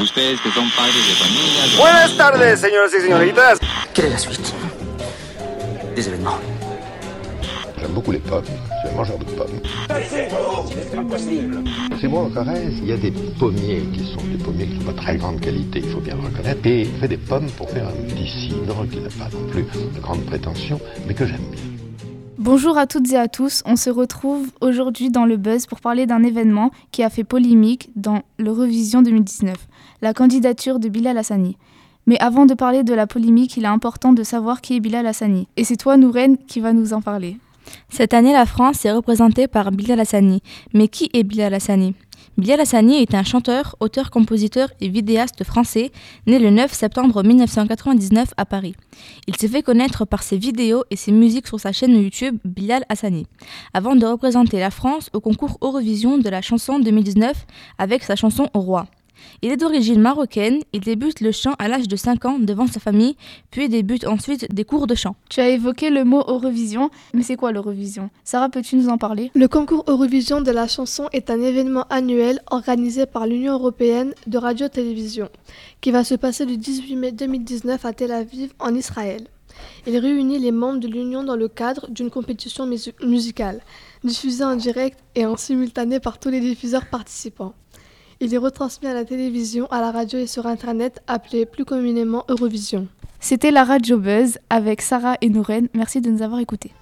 ustedes que son padres de familia. Buenas tardes, señoras y señoritas. Quelle est la suite des événements J'aime beaucoup les pommes. Je suis un mangeur de pommes. C'est bon en Corrèze, il y a des pommiers qui sont des pommiers qui sont pas très grande qualité, il faut bien le reconnaître. Et il fait des pommes pour faire un petit cidre qui n'a pas non plus de grande prétention, mais que j'aime bien. Bonjour à toutes et à tous, on se retrouve aujourd'hui dans le Buzz pour parler d'un événement qui a fait polémique dans l'Eurovision 2019, la candidature de Bilal Hassani. Mais avant de parler de la polémique, il est important de savoir qui est Bilal Hassani. Et c'est toi, Nouren, qui va nous en parler. Cette année, la France est représentée par Bilal Hassani. Mais qui est Bilal Hassani? Bilal Hassani est un chanteur, auteur, compositeur et vidéaste français né le 9 septembre 1999 à Paris. Il s'est fait connaître par ses vidéos et ses musiques sur sa chaîne YouTube Bilal Hassani, avant de représenter la France au concours Eurovision de la chanson 2019 avec sa chanson Au roi. Il est d'origine marocaine, il débute le chant à l'âge de 5 ans devant sa famille, puis débute ensuite des cours de chant. Tu as évoqué le mot Eurovision, mais c'est quoi l'Eurovision? Sarah, peux-tu nous en parler? Le concours Eurovision de la chanson est un événement annuel organisé par l'Union européenne de radio-télévision, qui va se passer le 18 mai 2019 à Tel Aviv, en Israël. Il réunit les membres de l'Union dans le cadre d'une compétition musi- musicale, diffusée en direct et en simultané par tous les diffuseurs participants. Il est retransmis à la télévision, à la radio et sur Internet, appelé plus communément Eurovision. C'était la Radio Buzz avec Sarah et Nouren. Merci de nous avoir écoutés.